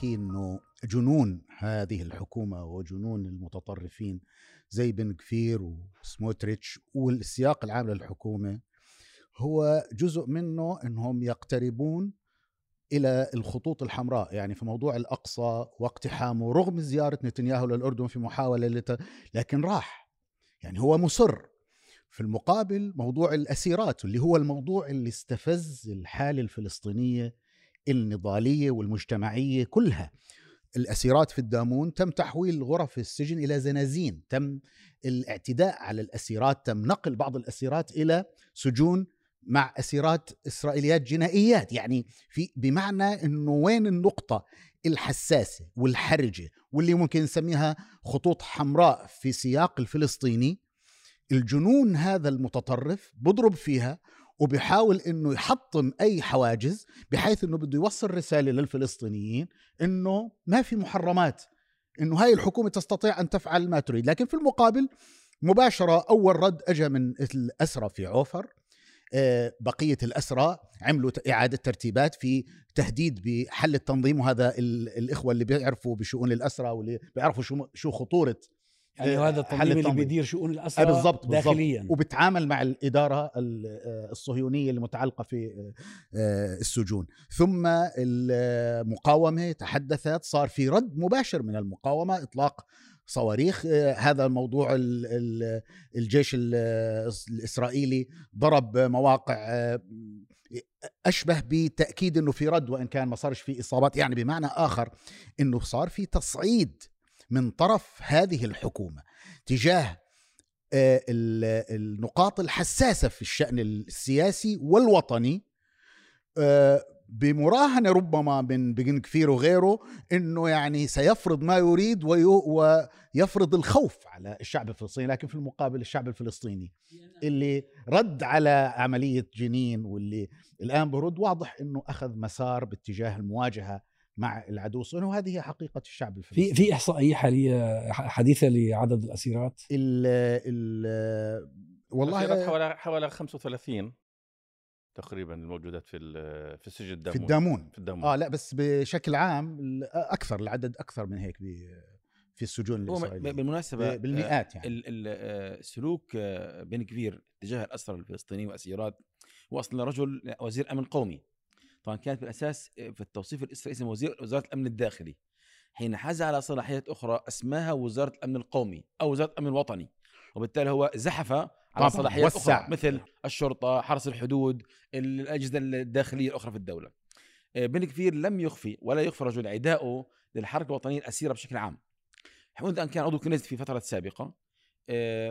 تحكي إنه جنون هذه الحكومة وجنون المتطرفين زي بن كفير وسموتريتش والسياق العام للحكومة هو جزء منه إنهم يقتربون إلى الخطوط الحمراء يعني في موضوع الأقصى واقتحامه رغم زيارة نتنياهو للأردن في محاولة لت... لكن راح. يعني هو مصر. في المقابل موضوع الأسيرات اللي هو الموضوع اللي استفز الحالة الفلسطينية النضالية والمجتمعية كلها. الأسيرات في الدامون تم تحويل غرف السجن إلى زنازين. تم الاعتداء على الأسيرات تم نقل بعض الأسيرات إلى سجون مع أسيرات إسرائيليات جنائيات. يعني في بمعنى إنه وين النقطة الحساسة والحرجة واللي ممكن نسميها خطوط حمراء في سياق الفلسطيني؟ الجنون هذا المتطرف بضرب فيها وبيحاول إنه يحطم أي حواجز بحيث إنه بده يوصل رسالة للفلسطينيين إنه ما في محرمات إنه هاي الحكومة تستطيع أن تفعل ما تريد. لكن في المقابل مباشرة أول رد اجى من الأسرى في عوفر آه، بقية الأسرى عملوا إعادة ترتيبات في تهديد بحل التنظيم وهذا الإخوة اللي بيعرفوا بشؤون الأسرى واللي بيعرفوا شو شو خطورة يعني آه، هذا التنظيم اللي بيدير شؤون الاسرى بالضبط داخليا. وبتعامل مع الإدارة آه، الصهيونية المتعلقة في السجون. ثم المقاومة تحدثت صار في رد مباشر من المقاومة إطلاق صواريخ. آه، هذا الموضوع الجيش الإسرائيلي ضرب مواقع آه، أشبه بتأكيد إنه في رد وإن كان ما صارش في إصابات. يعني بمعنى آخر إنه صار في تصعيد من طرف هذه الحكومة تجاه آه، النقاط الحساسة في الشأن السياسي والوطني بمراهنة ربما من بن كفير وغيره إنه يعني سيفرض ما يريد ويفرض الخوف على الشعب الفلسطيني لكن في المقابل الشعب الفلسطيني. اللي رد على عملية جنين واللي الآن برد واضح إنه أخذ مسار باتجاه المواجهة مع العدو الصهيوني وهذه هي حقيقة الشعب الفلسطيني. في في إحصائية حالية حديثة لعدد الأسيرات؟ ال ال والله حوالي حوالي 35 تقريبا الموجودات في في السجن الدامون في الدامون. في الدامون. آه لا بس بشكل عام أكثر العدد أكثر من هيك في السجون الإسرائيلية. بالمناسبة بالمئات يعني. السلوك آه، آه، بن كبير تجاه الأسرى الفلسطينيين والاسيرات هو أصلا رجل وزير أمن قومي. طبعا كانت بالأساس آه، في التوصيف الاسرائيلي اسمه وزير وزارة الأمن الداخلي حين حاز على صلاحيات أخرى أسماها وزارة الأمن القومي أو وزارة الأمن الوطني. وبالتالي هو زحف على صلاحيات أخرى مثل الشرطة حرس الحدود الأجهزة الداخلية الأخرى في الدولة. آه، بن كثير لم يخفي ولا يخفي رجل عداؤه للحركة الوطنية الأسيرة بشكل عام. منذ ان كان عضو كنيست في فترة سابقة.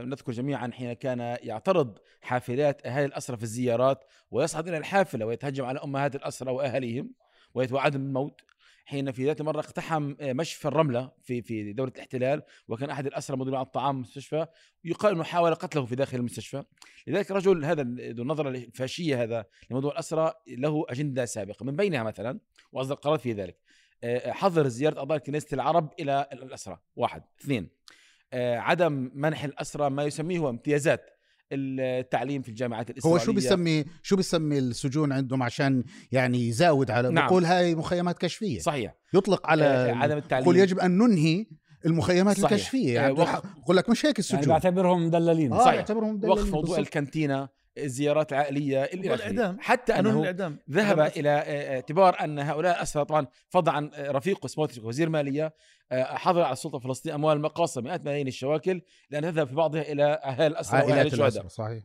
نذكر جميعا حين كان يعترض حافلات أهالي الاسرى في الزيارات ويصعد إلى الحافلة ويتهجم على امهات الاسرى وأهاليهم ويتوعدهم بالموت. حين في ذات المرة اقتحم آه، مشفى الرملة في في دولة الاحتلال وكان أحد الاسرى مضروب على الطعام المستشفى يقال إنه حاول قتله في داخل المستشفى. لذلك الرجل هذا ذو النظرة الفاشية هذا لموضوع الاسرى له أجندة سابقة. من بينها مثلا وأصدر قرار في ذلك آه، حظر زيارة اعضاء كنيسه العرب إلى الاسرى واحد. اثنين. آه، عدم منح الأسرى ما يسميه امتيازات التعليم في الجامعات الاسرائيليه هو شو بيسمي شو بيسمي السجون عندهم عشان يعني يزاود على نعم. بقول هاي مخيمات كشفية. صحيح. يطلق على آه عدم التعليم. يقول يجب أن ننهي المخيمات صحيح. الكشفية. يعني آه بقول لك مش هيك السجون. يعني بعتبرهم مدللين آه صحيح. يعتبرهم مدللين وقف موضوع بالصبت. الزيارات العائليه الاعدام حتى أنه الإعدام. ذهب إلى اعتبار أن هؤلاء الاسرى طبعا فضلا عن رفيقه سموتريتش وزير ماليه حظر على السلطة الفلسطينية أموال المقاصة مئات ملايين الشواكل لأن تذهب في بعضها إلى اهالي الاسرى واهالي الشهداء صحيح.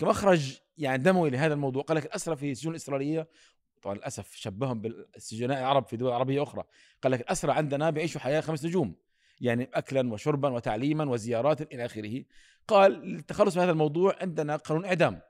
كمخرج يعني دموي لهذا الموضوع. قال لك الاسرى في السجون الإسرائيلية طبعا للأسف شبههم بالسجناء العرب في دول عربية أخرى قال لك الاسرى عندنا بيعيشوا حياة خمس نجوم. يعني اكلا وشربا وتعليما وزيارات إلى آخره. قال للتخلص من هذا الموضوع عندنا قانون إعدام.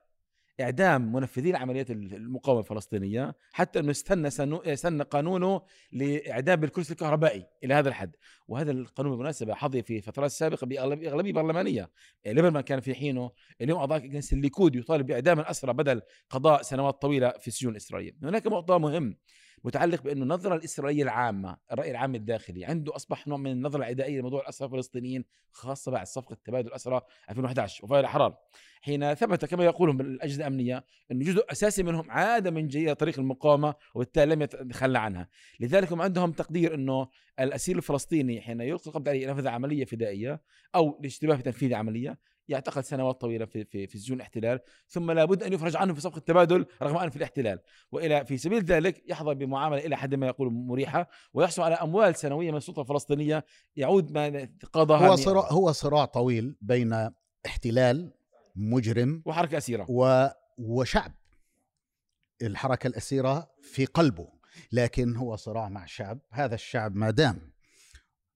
إعدام منفذين عمليات المقاومة الفلسطينية حتى أنه استنى سن قانونه لإعدام الكرسي الكهربائي إلى هذا الحد. وهذا القانون بالمناسبة حظي في فترات سابقة باغلبيه برلمانيه ليبرمان كان في حينه. اليوم اعضاء كنيسه الليكود يطالب بإعدام الاسرى بدل قضاء سنوات طويلة في السجون الإسرائيلية. هناك موضوع مهم. متعلق بأنه النظره الإسرائيلية العامة الرأي العام الداخلي عنده أصبح نوع من النظرة العدائية لموضوع الأسرى الفلسطينيين خاصة بعد صفقة تبادل الأسرى 2011 وفاء الأحرار. حين ثبت كما يقولون الاجهزه الأمنية انه جزء أساسي منهم عاد من جهه طريق المقاومة وبالتالي لم يتخلى عنها. لذلك هم عندهم تقدير أنه الأسير الفلسطيني حين يلقى القبض عليه ينفذ عملية فدائية أو الاشتباه في تنفيذ عملية يعتقل سنوات طويلة في في في سجون الاحتلال ثم لابد أن يفرج عنه في صفقه تبادل رغم انه في الاحتلال. وإلى في سبيل ذلك يحظى بمعاملة إلى حد ما يقول مريحة ويحصل على أموال سنوية من السلطة الفلسطينية يعود ما قضاها هو صراع هو صراع طويل بين احتلال مجرم وحركة أسيرة. و وشعب. الحركة الأسيرة في قلبه لكن هو صراع مع شعب هذا الشعب ما دام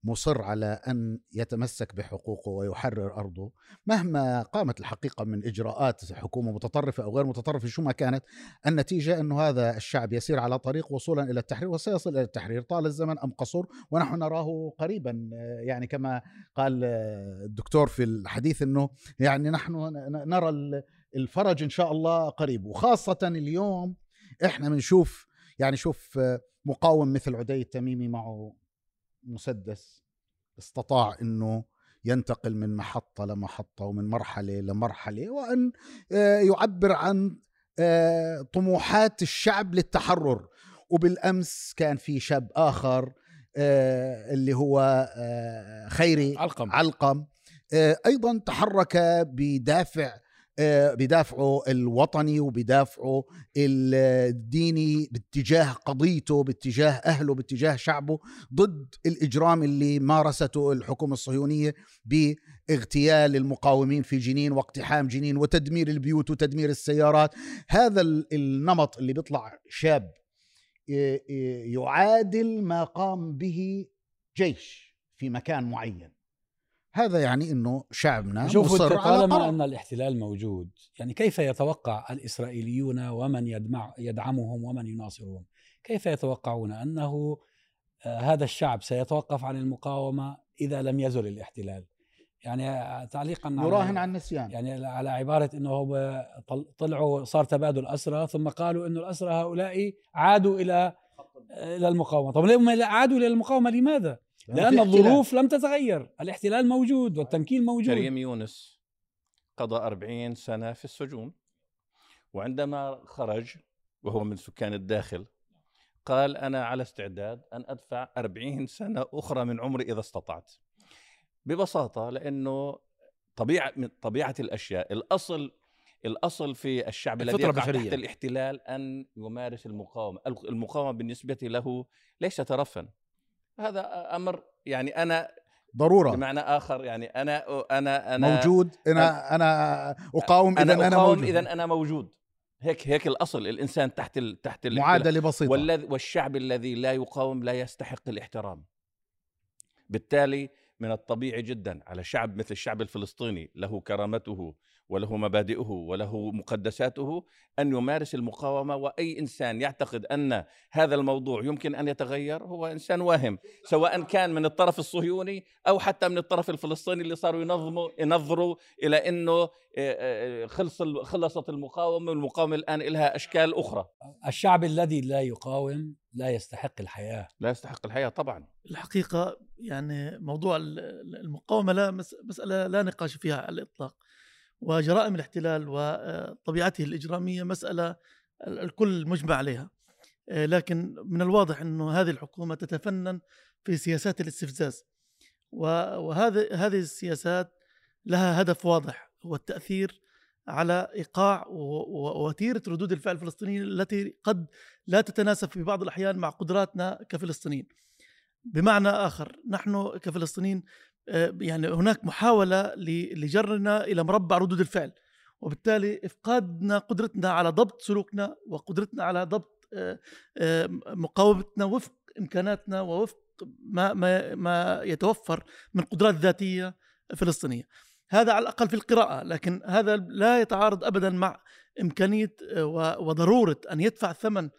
مصر على أن يتمسك بحقوقه ويحرر أرضه مهما قامت الحقيقة من إجراءات حكومة متطرفة أو غير متطرفة شو ما كانت النتيجة إنه هذا الشعب يسير على طريق وصولا إلى التحرير وسيصل إلى التحرير. طال الزمن أم قصر ونحن نراه قريبا. يعني كما قال الدكتور في الحديث إنه يعني نحن نرى الفرج إن شاء الله قريب. وخاصة اليوم إحنا بنشوف يعني شوف مقاوم مثل عدي التميمي معه مسدس استطاع إنه ينتقل من محطة لمحطة ومن مرحلة لمرحلة وأن يعبر عن طموحات الشعب للتحرر. وبالأمس كان في شاب آخر اللي هو خيري علقم. علقم أيضا تحرك بدافع بدافعه الوطني وبدافعه الديني باتجاه قضيته باتجاه أهله باتجاه شعبه ضد الإجرام اللي مارسته الحكومة الصهيونية باغتيال المقاومين في جنين واقتحام جنين وتدمير البيوت وتدمير السيارات. هذا النمط اللي بيطلع شاب يعادل ما قام به جيش في مكان معين. هذا يعني إنه شعبنا مصر على طالما أن الاحتلال موجود يعني كيف يتوقع الإسرائيليون ومن يدمع يدعمهم ومن يناصرهم؟ كيف يتوقعون أنه هذا الشعب سيتوقف عن المقاومة إذا لم يزل الاحتلال؟ يعني تعليقا يراهن على النسيان. يعني على عبارة إنه طلعوا صار تبادل أسرى ثم قالوا إنه الأسرى هؤلاء عادوا إلى إلى المقاومة. طب لما عادوا إلى المقاومة؟ لماذا؟ لأن الظروف لم تتغير. الاحتلال موجود والتمكين موجود. كريم يونس قضى أربعين سنة في السجون وعندما خرج وهو من سكان الداخل قال أنا على استعداد أن أدفع أربعين سنة أخرى من عمري إذا استطعت. ببساطة لأنه طبيعة من طبيعة الأشياء الأصل الأصل في الشعب الذي يقع تحت الاحتلال أن يمارس المقاومة. المقاومة بالنسبة له ليس ترفا هذا أمر يعني أنا ضرورة. بمعنى آخر يعني أنا أنا أنا موجود. أنا أنا أقاوم إذا أنا, أنا موجود. إذا أنا موجود. هيك هيك الأصل الإنسان تحت ال تحت معادلة بسيطة. والذي والشعب الذي لا يقاوم لا يستحق الاحترام. بالتالي من الطبيعي جدا على شعب مثل الشعب الفلسطيني له كرامته وله مبادئه وله مقدساته أن يمارس المقاومة وأي إنسان يعتقد أن هذا الموضوع يمكن أن يتغير هو إنسان واهم سواء كان من الطرف الصهيوني أو حتى من الطرف الفلسطيني اللي صاروا ينظموا ينظروا إلى إنه خلص خلصت المقاومة والمقاومة الآن لها أشكال أخرى. الشعب الذي لا يقاوم لا يستحق الحياة. لا يستحق الحياة طبعا. الحقيقة يعني موضوع المقاومة لا مسألة لا نقاش فيها على الإطلاق. وجرائم الاحتلال وطبيعته الإجرامية مسألة الكل مجمع عليها آه، لكن من الواضح أنه هذه الحكومة تتفنن في سياسات الاستفزاز وهذه هذه السياسات لها هدف واضح هو التأثير على إيقاع ووتيرة ردود الفعل الفلسطينيين التي قد لا تتناسب في بعض الأحيان مع قدراتنا كفلسطينيين. بمعنى آخر نحن كفلسطينيين آه، يعني هناك محاولة لجرنا إلى مربع ردود الفعل. وبالتالي إفقادنا قدرتنا على ضبط سلوكنا وقدرتنا على ضبط آه، آه، مقاومتنا وفق إمكاناتنا ووفق ما, ما, ما يتوفر من قدرات ذاتية فلسطينية. هذا على الأقل في القراءة لكن هذا لا يتعارض أبدا مع إمكانية وضرورة أن يدفع ثمن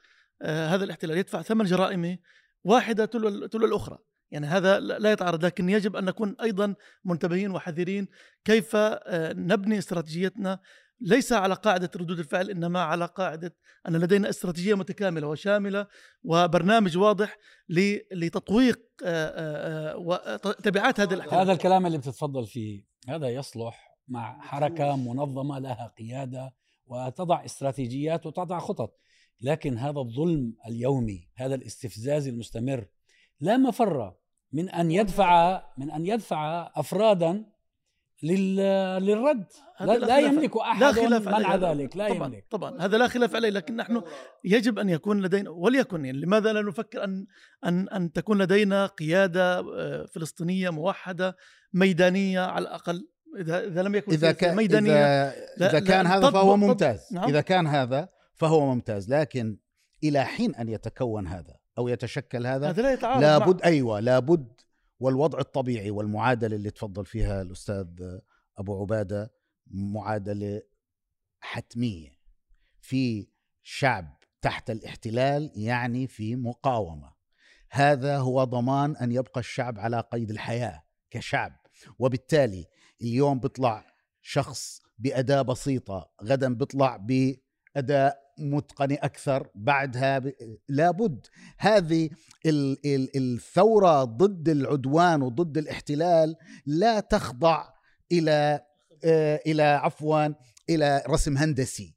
هذا الاحتلال يدفع ثمن جرائمه واحدة تلو, تلو الأخرى. يعني هذا لا يتعارض لكن يجب أن نكون أيضا منتبهين وحذرين كيف آه، نبني استراتيجيتنا ليس على قاعدة ردود الفعل إنما على قاعدة أن لدينا استراتيجية متكاملة وشاملة وبرنامج واضح ل- لتطويق آه، آه، وتبعات هذا الاحتلال هذا الكلام اللي بتتفضل فيه هذا يصلح مع حركة منظمة لها قيادة وتضع استراتيجيات وتضع خطط لكن هذا الظلم اليومي هذا الاستفزاز المستمر لا مفر من أن يدفع من أن يدفع أفرادا لل- للرد. لا, لا خلاف- يملك أحد لا خلاف منع عليه. ذلك لا طبعا يملك. طبعا. هذا لا خلاف عليه لكن نحن يجب أن يكون لدينا وليكن يعني لماذا لا نفكر أن أن أن تكون لدينا قيادة آه، فلسطينية موحدة ميدانية على الأقل؟ إذا إذا لم يكن إذا كان ميدانية اذا, لا- إذا لا، كان هذا فهو ممتاز. نعم. إذا كان هذا فهو ممتاز لكن إلى حين أن يتكون هذا؟ أو يتشكل هذا؟ هذا لا يتعارض لابد مع أيوه لابد والوضع الطبيعي والمعادلة اللي تفضل فيها الأستاذ أبو عبادة معادلة حتمية في شعب تحت الاحتلال يعني في مقاومة. هذا هو ضمان أن يبقى الشعب على قيد الحياة كشعب. وبالتالي اليوم بيطلع شخص بأداة بسيطة غدا بيطلع باداء متقنه أكثر بعدها ب... لابد. هذه ال- ال- الثورة ضد العدوان وضد الاحتلال لا تخضع إلى آه، إلى عفوا إلى رسم هندسي.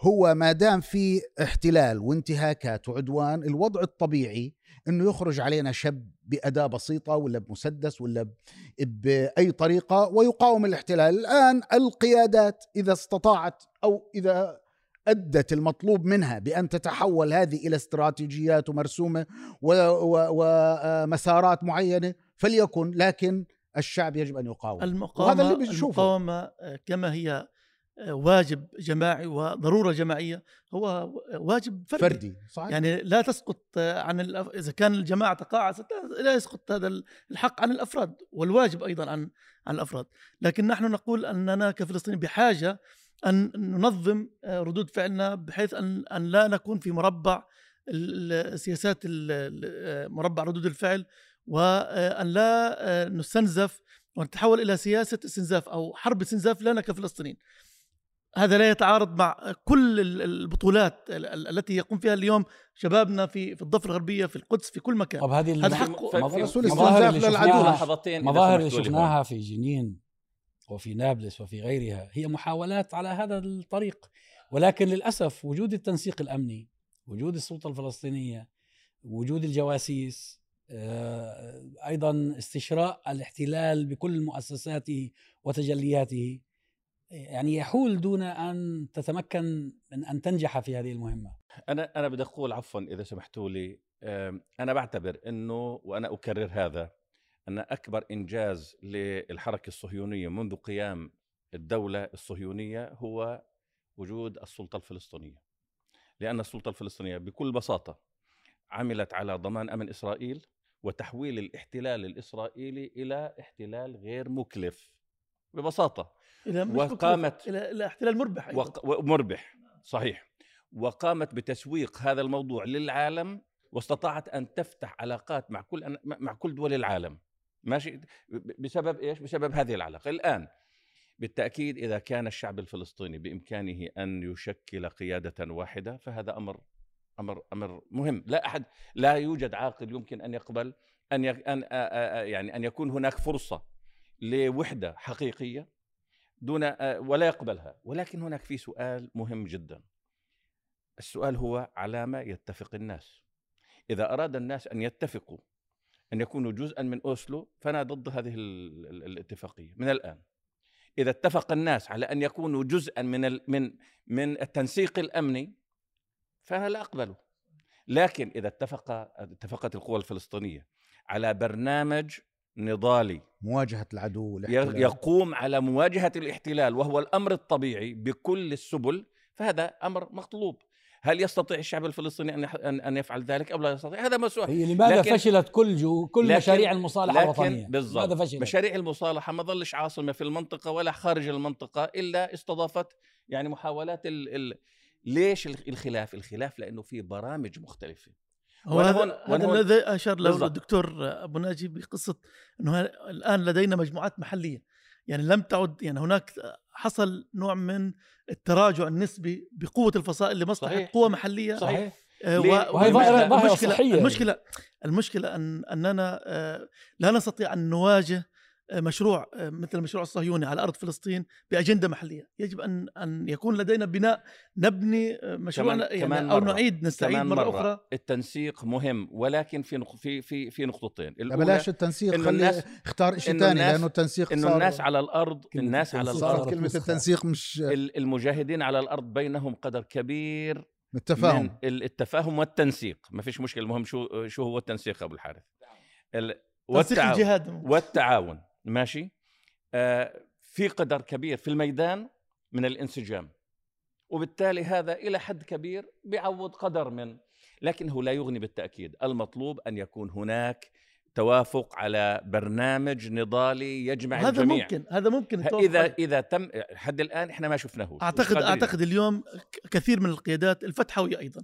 هو ما دام في احتلال وانتهاكات وعدوان الوضع الطبيعي إنه يخرج علينا شاب بأداة بسيطة ولا بمسدس ولا بأي طريقة ويقاوم الاحتلال. الآن القيادات إذا استطاعت أو إذا أدت المطلوب منها بأن تتحول هذه إلى استراتيجيات ومرسومه ومسارات معينة فليكن لكن الشعب يجب أن يقاوم. المقاومه وهذا اللي بنشوفه. المقاومة كما هي واجب جماعي وضرورة جماعية هو واجب فردي, فردي صحيح. يعني لا تسقط عن الأف... إذا كان الجماعة تقاعست لا- لا يسقط هذا الحق عن الأفراد والواجب أيضا عن عن الأفراد. لكن نحن نقول أننا كفلسطينيين بحاجة أن ننظم آه، ردود فعلنا بحيث أن أن لا نكون في مربع ال- ال- سياسات ال- ال- آه، مربع ردود الفعل وان لا آه، نستنزف ونتحول إلى سياسة استنزاف أو حرب استنزاف لنا كفلسطينيين هذا لا يتعارض مع كل ال- البطولات ال- ال- التي يقوم فيها اليوم شبابنا في في الضفة الغربية في القدس في كل مكان. طب هذه هذا حق- مظاهر- اللي مظاهر. شفناها في جنين. وفي نابلس وفي غيرها هي محاولات على هذا الطريق. ولكن للأسف وجود التنسيق الأمني وجود السلطة الفلسطينية وجود الجواسيس آه، أيضا استشراء الاحتلال بكل مؤسساته وتجلياته يعني يحول دون أن تتمكن من أن تنجح في هذه المهمة. أنا أنا بدي أقول عفوا إذا سمحتوا لي أنا بعتبر إنه وأنا أكرر هذا أن أكبر إنجاز للحركة الصهيونية منذ قيام الدولة الصهيونية هو وجود السلطة الفلسطينية. لأن السلطة الفلسطينية بكل بساطة عملت على ضمان أمن إسرائيل وتحويل الاحتلال الإسرائيلي إلى احتلال غير مكلف ببساطة. مش وقامت- مكلف، إلى احتلال مربح أيضاً. وق- ومربح صحيح. وقامت بتسويق هذا الموضوع للعالم واستطاعت أن تفتح علاقات مع كل مع كل دول العالم. ماشي بسبب إيش؟ بسبب هذه العلاقة. الآن بالتأكيد إذا كان الشعب الفلسطيني بإمكانه أن يشكل قيادة واحدة فهذا أمر أمر أمر مهم. لا أحد لا يوجد عاقل يمكن أن يقبل أن أن يعني أن يكون هناك فرصة لوحدة حقيقية دون ولا يقبلها. ولكن هناك في سؤال مهم جدا. السؤال هو على ما يتفق الناس. إذا أراد الناس أن يتفقوا أن يكونوا جزءا من أوسلو فأنا ضد هذه ال- ال- الاتفاقية من الآن. إذا اتفق الناس على أن يكونوا جزءا من من من التنسيق الأمني فأنا لا أقبله. لكن إذا اتفق اتفقت القوى الفلسطينية على برنامج نضالي مواجهة العدو والاحتلال. يقوم على مواجهة الاحتلال وهو الأمر الطبيعي بكل السبل فهذا أمر مطلوب. هل يستطيع الشعب الفلسطيني أن يح- أن أن يفعل ذلك أو لا يستطيع؟ هذا مسؤول. هي لماذا لكن- فشلت كل جو كل لكن- مشاريع المصالحة الوطنية؟ بالضبط. لماذا فشلت؟ مشاريع المصالحة ما ظلش عاصمة في المنطقة ولا خارج المنطقة إلا استضافت يعني محاولات ال ال ليش الخ- الخلاف؟ الخلاف لأنه في برامج مختلفة. هو وأنا هذا, هون- وأنا هذا هون- الذي أشار له. الدكتور أبو ناجي بقصة إنه الآن لدينا مجموعات محلية. يعني لم تعد يعني هناك حصل نوع من التراجع النسبي بقوة الفصائل لمصلحة صحيح. قوه محلية صحيح آه، وهي ظاهرة المشكلة- صحية. المشكلة المشكلة أن أننا آه، لا نستطيع أن نواجه آه، مشروع آه، مثل المشروع الصهيوني على أرض فلسطين بأجندة محلية يجب أن أن يكون لدينا بناء نبني آه، مشروعنا كمان- يعني كمان أو مرة. نعيد نستعيد كمان مرة, مرة. أخرى التنسيق مهم ولكن في. في في في نقطتين لا الأولى بلاش التنسيق خلي الناس- اختار شيء ثاني الناس- لأنه التنسيق إنه الناس على الأرض الناس على الأرض صارت كلمة. التنسيق مش ال- المجاهدين على الأرض بينهم قدر كبير من التفاهم ال- التفاهم والتنسيق ما فيش مشكلة المهم شو شو هو التنسيق أبو الحارث والتعاون الجهاد والتعاون ماشي؟ آه في قدر كبير في الميدان من الانسجام وبالتالي هذا إلى حد كبير بيعوض قدر من لكنه لا يغني بالتأكيد. المطلوب أن يكون هناك توافق على برنامج نضالي يجمع هذا الجميع. ممكن هذا ممكن التوافق إذا. إذا تم لحد الآن إحنا ما شفناه. أعتقد أعتقد اليوم كثير من القيادات الفتحويه أيضا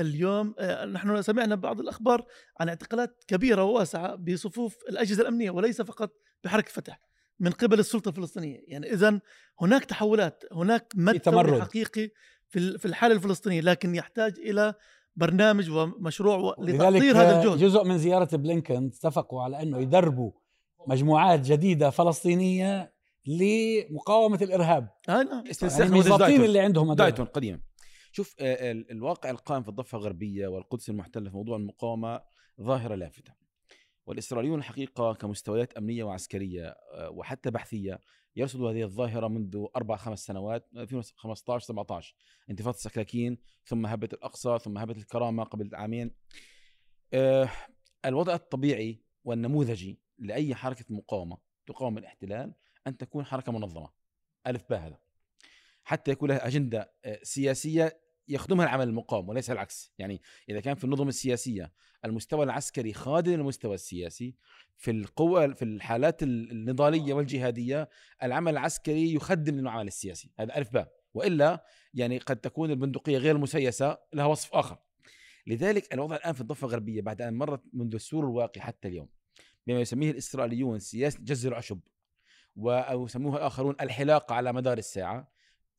اليوم آه، نحن سمعنا بعض الأخبار عن اعتقالات كبيرة وواسعة بصفوف الأجهزة الأمنية وليس فقط بحركة فتح من قبل السلطة الفلسطينية يعني اذا هناك تحولات هناك مد حقيقي في ال- في الحالة الفلسطينية لكن يحتاج إلى برنامج ومشروع لتقدير لذلك هذا الجهد جزء من زيارة بلينكن اتفقوا على أنه يدربوا مجموعات جديدة فلسطينية لمقاومة الإرهاب آه نعم. استنساخ يعني دايتون. اللي عندهم هدول. دايتون قديما شوف ال- الواقع القائم في الضفة الغربية والقدس المحتلة في موضوع المقاومة ظاهرة لافتة والإسرائيليون الحقيقة كمستويات أمنية وعسكرية آه، وحتى بحثية يرصدوا هذه الظاهرة منذ أربع خمس سنوات 2015 17 انتفاضة السكاكين ثم هبة الأقصى ثم هبة الكرامة قبل عامين. آه، الوضع الطبيعي والنموذجي لأي حركة مقاومة تقاوم الاحتلال أن تكون حركة منظمة. ألف باء هذا. حتى يكون لها أجندة آه، سياسية يخدمها العمل المقاوم وليس العكس. يعني إذا كان في النظم السياسية المستوى العسكري خادم للمستوى السياسي في القوى في الحالات النضالية والجهادية العمل العسكري يخدم للعمل السياسي. هذا ألف باء وإلا يعني قد تكون البندقية غير مسيسة لها وصف آخر. لذلك الوضع الآن في الضفة الغربية بعد أن مرت منذ السور الواقي حتى اليوم بما يسميه الإسرائيليون سياسه جز العشب و- أو يسموها الاخرون الحلاقه على مدار الساعة.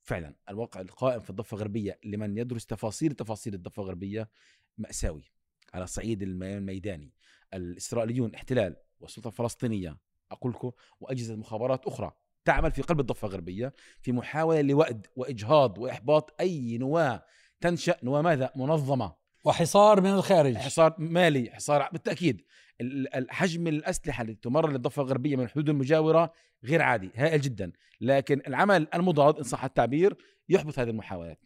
فعلا الواقع القائم في الضفة الغربية لمن يدرس تفاصيل تفاصيل الضفة الغربية مأساوي على الصعيد الم- الميداني. الإسرائيليون احتلال والسلطة الفلسطينية أقول لكم وأجهزة مخابرات أخرى تعمل في قلب الضفة الغربية في محاولة لوأد وإجهاض وإحباط أي نواة تنشأ نواة ماذا؟ منظمة. وحصار من الخارج. حصار مالي حصار بالتأكيد. ال- ال- حجم الأسلحة اللي تمر للضفة الغربية من الحدود المجاورة غير عادي هائل جدا. لكن العمل المضاد إن صح التعبير يحبط هذه المحاولات.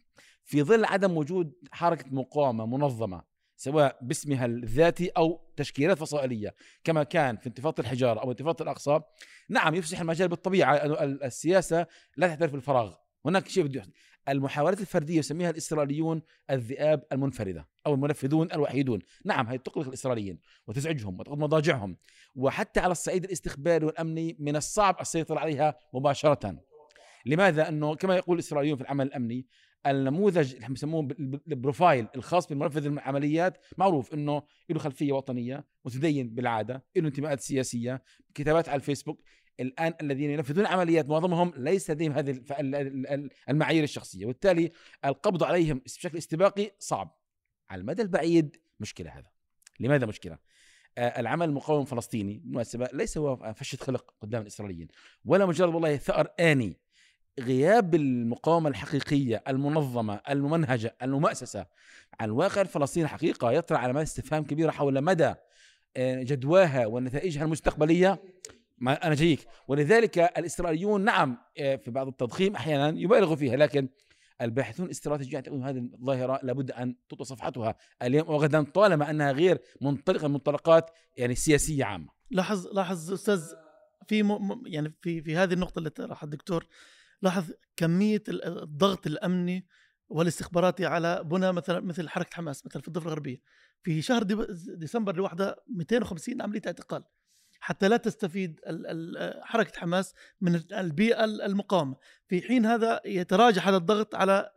في ظل عدم وجود حركة مقاومة منظمة سواء باسمها الذاتي أو تشكيلات فصائلية كما كان في انتفاضة الحجارة أو انتفاضة الأقصى نعم يفسح المجال بالطبيعة السياسة لا تعترف بالفراغ هناك شيء بده. المحاولات الفردية يسميها الإسرائيليون الذئاب المنفردة أو المنفذون الوحيدون. نعم هي تقلق الإسرائيليين وتزعجهم وتقض مضاجعهم. وحتى على الصعيد الاستخباري والأمني من الصعب السيطره عليها مباشرة. لماذا؟ أنه كما يقول الإسرائيليون في العمل الأمني النموذج اللي بسموه البروفايل الخاص بالمنفذ العمليات معروف إنه له خلفية وطنية متدين بالعادة له انتماءات سياسية كتابات على الفيسبوك. الآن الذين ينفذون عمليات معظمهم ليس لديهم هذه المعايير الشخصية وبالتالي القبض عليهم بشكل استباقي صعب. على المدى البعيد مشكلة هذا. لماذا مشكلة؟ آه، العمل المقاوم الفلسطيني بالمناسبه ليس هو فشة خلق قدام الإسرائيليين ولا مجرد والله ثأر آني. غياب المقاومة الحقيقية المنظمة الممنهجه المؤسسة عن الواقع الفلسطيني الحقيقة يطرح علامات استفهام كبيره حول مدى آه، جدواها ونتائجها المستقبلية. ما أنا جايك. ولذلك الإسرائيليون نعم آه، في بعض التضخيم أحيانا يبالغوا فيها لكن الباحثون الاستراتيجيين يعتقدون هذه الظاهرة لابد أن تطوى صفحتها اليوم وغدا طالما أنها غير منطلقة من منطلقات يعني سياسية عامة. لاحظ لاحظ أستاذ في م... يعني في في هذه النقطة اللي طرحها الدكتور لاحظ كمية ال- الضغط الأمني والاستخباراتي على بنى مثلا مثل حركة حماس مثلا في الضفة الغربية. في شهر ديسمبر لوحدها 250 عملية اعتقال. حتى لا تستفيد حركة حماس من البيئة المقاومة. في حين هذا يتراجع هذا الضغط على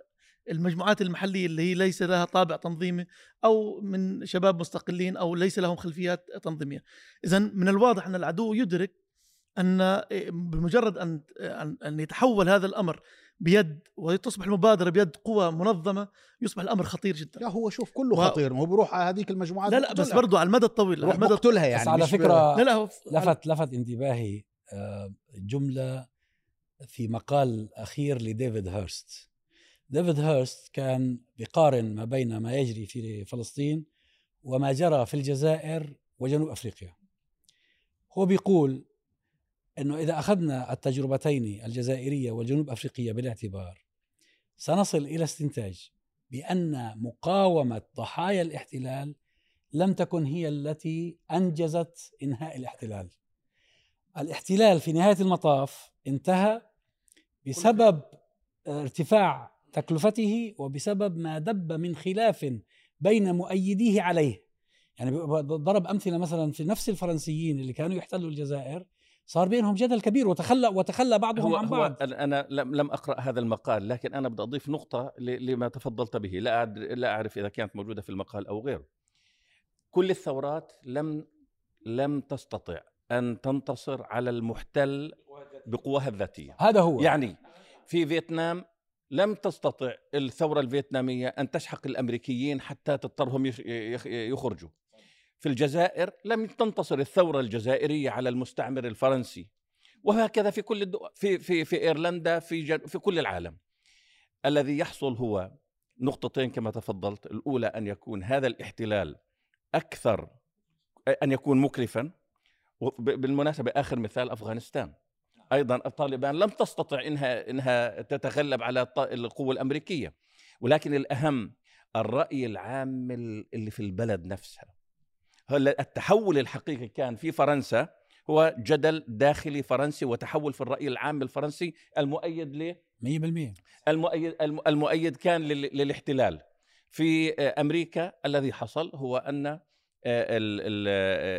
المجموعات المحلية اللي هي ليس لها طابع تنظيمي أو من شباب مستقلين أو ليس لهم خلفيات تنظيمية. اذا من الواضح أن العدو يدرك أن بمجرد أن أن أن يتحول هذا الأمر بيد وتصبح المبادرة بيد قوى منظمة يصبح الأمر خطير جدا. لا هو شوف كله خطير. ما هو بروح على هذيك المجموعات لا لا بس. برضو على المدى الطويل على المدى بقتلها يعني بس على فكرة لا لا هو لفت لفت انتباهي آه، جملة في مقال أخير لديفيد هيرست. ديفيد هيرست كان بيقارن ما بين ما يجري في فلسطين وما جرى في الجزائر وجنوب أفريقيا. هو بيقول إنه إذا أخذنا التجربتين الجزائرية والجنوب أفريقية بالاعتبار سنصل إلى استنتاج بأن مقاومة ضحايا الاحتلال لم تكن هي التي أنجزت إنهاء الاحتلال. الاحتلال في نهاية المطاف انتهى بسبب ارتفاع تكلفته وبسبب ما دب من خلاف بين مؤيديه عليه. يعني ضرب أمثلة مثلا في نفس الفرنسيين اللي كانوا يحتلوا الجزائر صار بينهم جدل كبير وتخلى وتخلى بعضهم هو عن بعض. أنا- أنا لم لم أقرأ هذا المقال لكن أنا بدي أضيف نقطة لما تفضلت به. لا لا أعرف إذا كانت موجودة في المقال أو غيره. كل الثورات لم لم تستطع أن تنتصر على المحتل بقواها الذاتية. هذا هو. يعني في فيتنام لم تستطع الثورة الفيتنامية أن تشحق الأمريكيين حتى تضطرهم يخ- يخ- يخرجوا. في الجزائر لم تنتصر الثورة الجزائرية على المستعمر الفرنسي. وهكذا في كل الدول في في في إيرلندا في جن في كل العالم. الذي يحصل هو نقطتين كما تفضلت. الأولى أن يكون هذا الاحتلال أكثر أن يكون مكلفا بالمناسبة آخر مثال أفغانستان. أيضا الطالبان لم تستطع إنها إنها تتغلب على القوة الأمريكية. ولكن الأهم الرأي العام ال- اللي في البلد نفسها. التحول الحقيقي كان في فرنسا هو جدل داخلي فرنسي وتحول في الرأي العام الفرنسي المؤيد ل 100% المؤيد الم- المؤيد كان لل- للاحتلال. في أمريكا الذي حصل هو أن آه، ال- ال-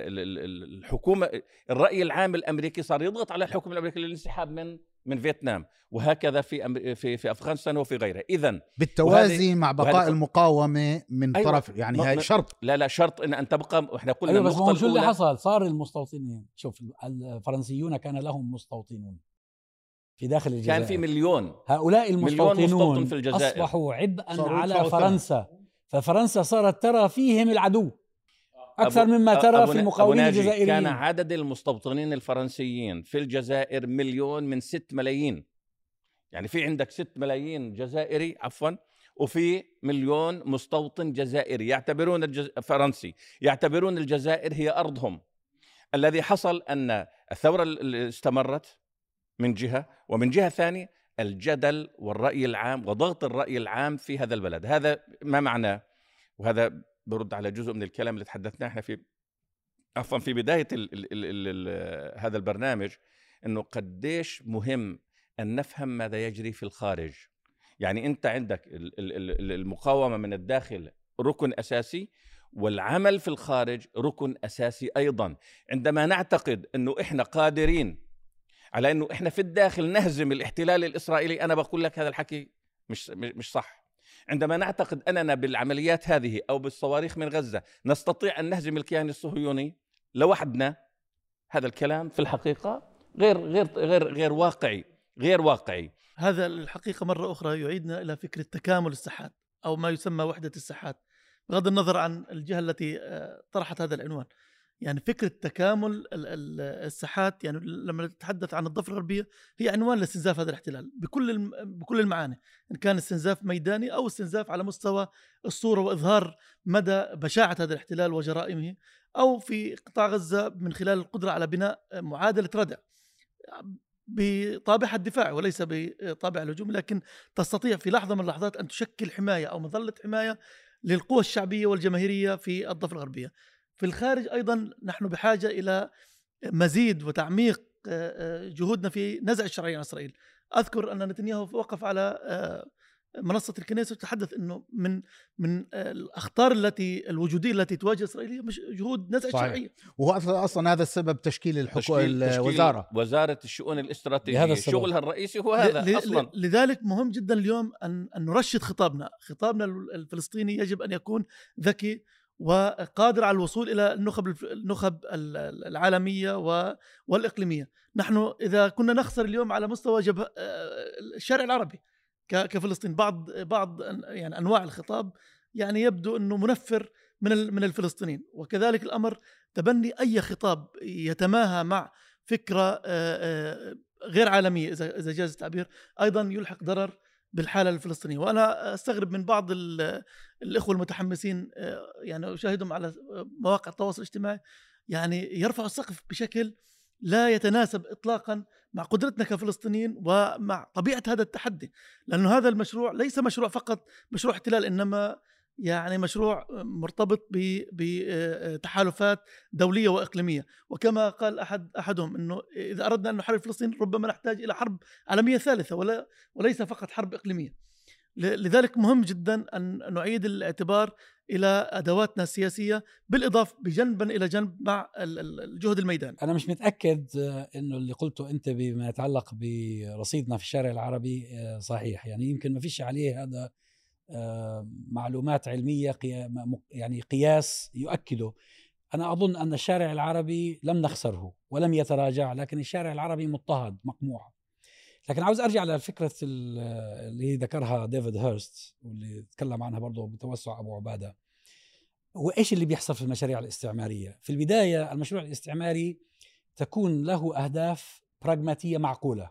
ال- ال- ال- الحكومة الرأي العام الأمريكي صار يضغط على الحكومة الامريكيه للانسحاب من من فيتنام وهكذا في في في أفغانستان وفي غيرها اذا بالتوازي مع بقاء وهذه- المقاومة من أيوة. طرف يعني هاي شرط. لا لا شرط إن أن تبقى وإحنا قلنا أيوه بس النقطة شو اللي حصل؟ صار المستوطنين شوف الفرنسيون كان لهم مستوطنون في داخل الجزائر. كان في مليون. هؤلاء مليون مستوطن المستوطنون في الجزائر. أصبحوا عبئا على فرنسا. ففرنسا صارت ترى فيهم العدو. أبو- مما ترى أبو في المقاومين أبو الجزائريين. كان عدد المستوطنين الفرنسيين في الجزائر مليون من ست ملايين. يعني في عندك ست ملايين جزائري عفوا وفي مليون مستوطن جزائري. يعتبرون الجز... فرنسي يعتبرون الجزائر هي أرضهم. الذي حصل أن الثورة اللي استمرت من جهة ومن جهة ثانية الجدل والرأي العام وضغط الرأي العام في هذا البلد. هذا ما معناه؟ وهذا برد على جزء من الكلام اللي تحدثناه إحنا في عفوا في بداية ال ال ال ال ال هذا البرنامج إنه قديش مهم أن نفهم ماذا يجري في الخارج. يعني أنت عندك ال- ال- ال- المقاومة من الداخل ركن أساسي والعمل في الخارج ركن أساسي أيضا. عندما نعتقد إنه إحنا قادرين على إنه إحنا في الداخل نهزم الاحتلال الإسرائيلي أنا بقول لك هذا الحكي مش مش صح. عندما نعتقد أننا بالعمليات هذه أو بالصواريخ من غزة نستطيع أن نهزم الكيان الصهيوني لوحدنا هذا الكلام في الحقيقة غير غير غير غير واقعي غير واقعي. هذا الحقيقة مرة أخرى يعيدنا إلى فكرة تكامل الساحات أو ما يسمى وحدة الساحات بغض النظر عن الجهة التي آه، طرحت هذا العنوان. يعني فكرة تكامل ال- ال- الساحات يعني لما نتحدث عن الضفة الغربية هي عنوان لاستنزاف هذا الاحتلال بكل بكل المعاني إن كان استنزاف ميداني أو استنزاف على مستوى الصورة وإظهار مدى بشاعة هذا الاحتلال وجرائمه أو في قطاع غزة من خلال القدرة على بناء معادلة ردع بطابعها الدفاعي وليس بطابع الهجوم لكن تستطيع في لحظة من اللحظات أن تشكل حماية أو مظلة حماية للقوى الشعبية والجماهيرية في الضفة الغربية. في الخارج أيضا نحن بحاجة إلى مزيد وتعميق آه، آه، جهودنا في نزع الشرعية عن إسرائيل. أذكر أن نتنياهو وقف على آه، منصة الكنيسة وتحدث إنه من من الأخطار التي الوجودية التي تواجه إسرائيل هي مش جهود نزع صحيح. الشرعية. وهو أصلا هذا السبب تشكيل الحكو تشكيل- تشكيل الوزارة وزارة الشؤون الاستراتيجية السبب. شغلها الرئيسي هو هذا ل- ل- أصلا لذلك مهم جدا اليوم أن أن نرشد خطابنا، خطابنا الفلسطيني يجب أن يكون ذكي وقادر على الوصول إلى النخب النخب ال- ال- العالمية والإقليمية. نحن إذا كنا نخسر اليوم على مستوى جبه الشارع العربي كفلسطين بعض بعض يعني أنواع الخطاب يعني يبدو إنه منفر من من الفلسطينيين. وكذلك الأمر تبني أي خطاب يتماهى مع فكرة غير عالمية اذا إذا جاز التعبير أيضا يلحق ضرر بالحالة الفلسطينية وأنا أستغرب من بعض ال- الإخوة المتحمسين آه، يعني أشاهدهم على مواقع التواصل الاجتماعي يعني يرفعوا السقف بشكل لا يتناسب اطلاقا مع قدرتنا كفلسطينيين ومع طبيعة هذا التحدي لأنه هذا المشروع ليس مشروع فقط مشروع احتلال إنما يعني مشروع مرتبط بتحالفات دولية وإقليمية. وكما قال احد أحدهم إنه إذا أردنا أن نحارب فلسطين ربما نحتاج إلى حرب عالمية ثالثة ولا وليس فقط حرب إقليمية. لذلك مهم جدا أن نعيد الاعتبار إلى أدواتنا السياسية بالإضافة بجنبا إلى جنب مع ال- ال- الجهد الميداني. أنا مش متأكد آه، إنه اللي قلته أنت بما يتعلق برصيدنا في الشارع العربي آه، صحيح. يعني يمكن ما فيش عليه هذا آه، معلومات علمية يعني قياس يؤكده أنا أظن أن الشارع العربي لم نخسره ولم يتراجع لكن الشارع العربي مضطهد مقموع لكن عاوز أرجع لفكرة ال- اللي ذكرها ديفيد هيرست واللي تكلم عنها برضه بتوسع أبو عبادة هو إيش اللي بيحصل في المشاريع الاستعمارية؟ في البداية المشروع الاستعماري تكون له أهداف براغماتيه معقولة.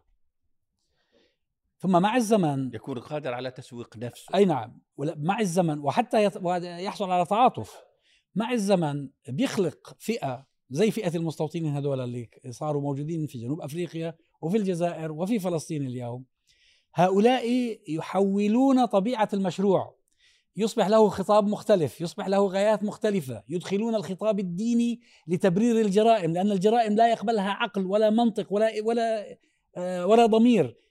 ثم مع الزمن يكون قادر على تسويق نفسه. أي نعم. مع الزمن وحتى يحصل على تعاطف. مع الزمن بيخلق فئة زي فئة المستوطنين هذول اللي صاروا موجودين في جنوب أفريقيا وفي الجزائر وفي فلسطين اليوم. هؤلاء يحولون طبيعة المشروع. يصبح له خطاب مختلف يصبح له غايات مختلفة. يدخلون الخطاب الديني لتبرير الجرائم لأن الجرائم لا يقبلها عقل ولا منطق ولا ولا آه، ولا ضمير.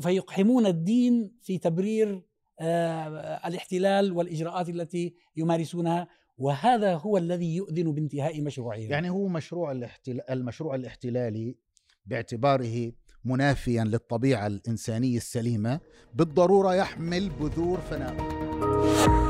فيقحمون الدين في تبرير آه، الاحتلال والإجراءات التي يمارسونها وهذا هو الذي يؤذن بانتهاء مشروعهم. يعني هو مشروع الاحتلال المشروع الاحتلالي باعتباره منافيا للطبيعة الإنسانية السليمة بالضرورة يحمل بذور فناء.